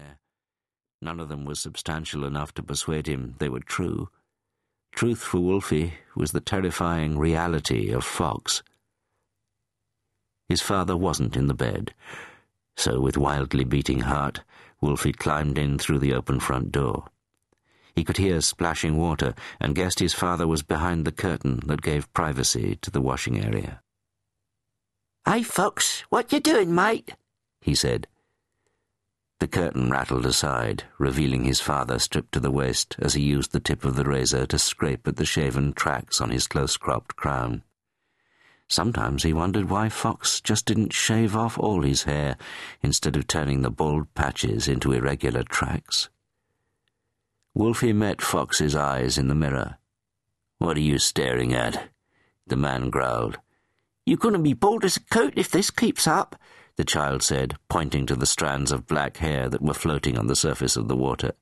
there. None of them was substantial enough to persuade him they were true. Truth for Wolfie was the terrifying reality of Fox. His father wasn't in the bed, so with wildly beating heart, Wolfie climbed in through the open front door. He could hear splashing water and guessed his father was behind the curtain that gave privacy to the washing area. Hey, Fox, what you doing, mate? he said. The curtain rattled aside, revealing his father stripped to the waist as he used the tip of the razor to scrape at the shaven tracks on his close-cropped crown. Sometimes he wondered why Fox just didn't shave off all his hair instead of turning the bald patches into irregular tracks. Wolfie met Fox's eyes in the mirror. What are you staring at? The man growled. Going to be bald as a coat if this keeps up, the child said, pointing to the strands of black hair that were floating on the surface of the water.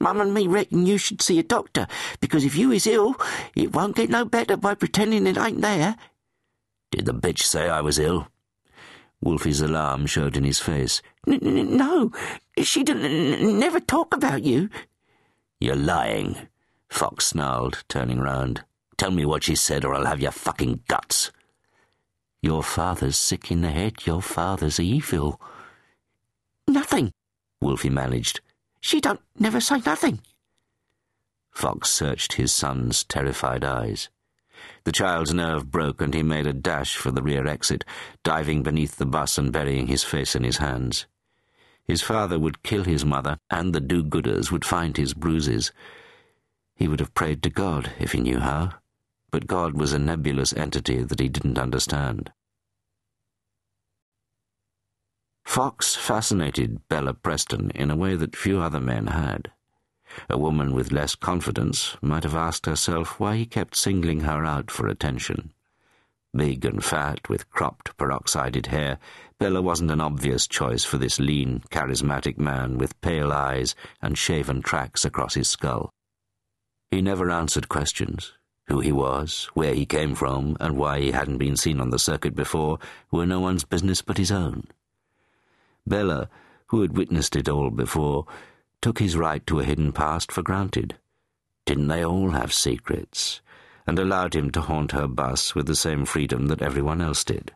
Mum and me reckon you should see a doctor, because if you is ill, it won't get no better by pretending it ain't there. Did the bitch say I was ill? Wolfie's alarm showed in his face. no, she didn't never talk about you. You're lying, Fox snarled, turning round. Tell me what she said, or I'll have your fucking guts. Your father's sick in the head, your father's evil. Nothing, Wolfie managed. She don't never say nothing. Fox searched his son's terrified eyes. The child's nerve broke and he made a dash for the rear exit, diving beneath the bus and burying his face in his hands. His father would kill his mother, and the do-gooders would find his bruises. He would have prayed to God if he knew how but God was a nebulous entity that he didn't understand. Fox fascinated Bella Preston in a way that few other men had. A woman with less confidence might have asked herself why he kept singling her out for attention. Big and fat, with cropped, peroxided hair, Bella wasn't an obvious choice for this lean, charismatic man with pale eyes and shaven tracks across his skull. He never answered questions, who he was, where he came from, and why he hadn't been seen on the circuit before were no one's business but his own. Bella, who had witnessed it all before, took his right to a hidden past for granted. Didn't they all have secrets? And allowed him to haunt her bus with the same freedom that everyone else did.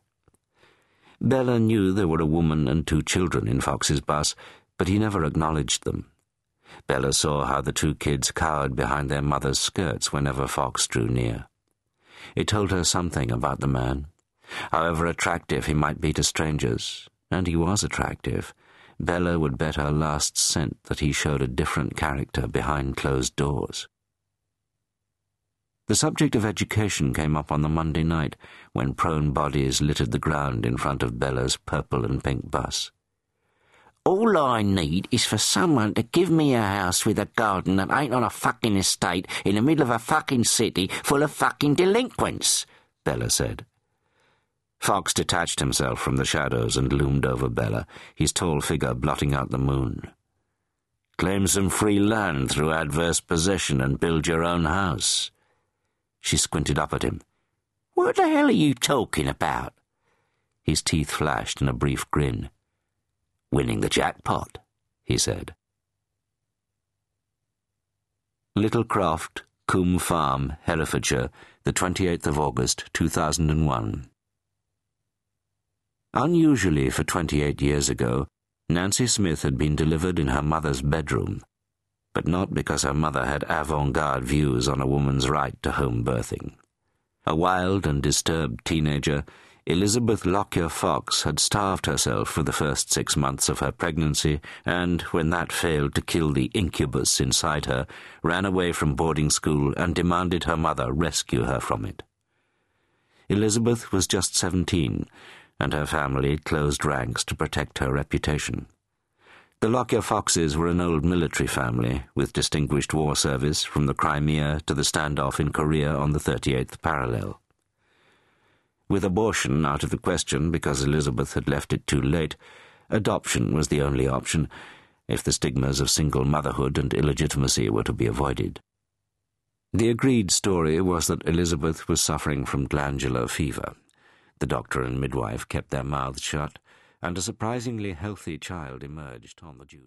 Bella knew there were a woman and two children in Fox's bus, but he never acknowledged them. Bella saw how the two kids cowered behind their mother's skirts whenever Fox drew near. It told her something about the man. However attractive he might be to strangers, and he was attractive, Bella would bet her last cent that he showed a different character behind closed doors. The subject of education came up on the Monday night when prone bodies littered the ground in front of Bella's purple and pink bus. All I need is for someone to give me a house with a garden that ain't on a fucking estate in the middle of a fucking city full of fucking delinquents, Bella said. Fox detached himself from the shadows and loomed over Bella, his tall figure blotting out the moon. Claim some free land through adverse possession and build your own house. She squinted up at him. What the hell are you talking about? His teeth flashed in a brief grin. Winning the jackpot, he said. Little Croft, Coombe Farm, Herefordshire, the 28th of August, 2001. Unusually for 28 years ago, Nancy Smith had been delivered in her mother's bedroom, but not because her mother had avant-garde views on a woman's right to home birthing. A wild and disturbed teenager, Elizabeth Lockyer Fox had starved herself for the first six months of her pregnancy and, when that failed to kill the incubus inside her, ran away from boarding school and demanded her mother rescue her from it. Elizabeth was just seventeen, and her family closed ranks to protect her reputation. The Lockyer Foxes were an old military family with distinguished war service from the Crimea to the standoff in Korea on the 38th parallel. With abortion out of the question because Elizabeth had left it too late, adoption was the only option if the stigmas of single motherhood and illegitimacy were to be avoided. The agreed story was that Elizabeth was suffering from glandular fever. The doctor and midwife kept their mouths shut, and a surprisingly healthy child emerged on the due day.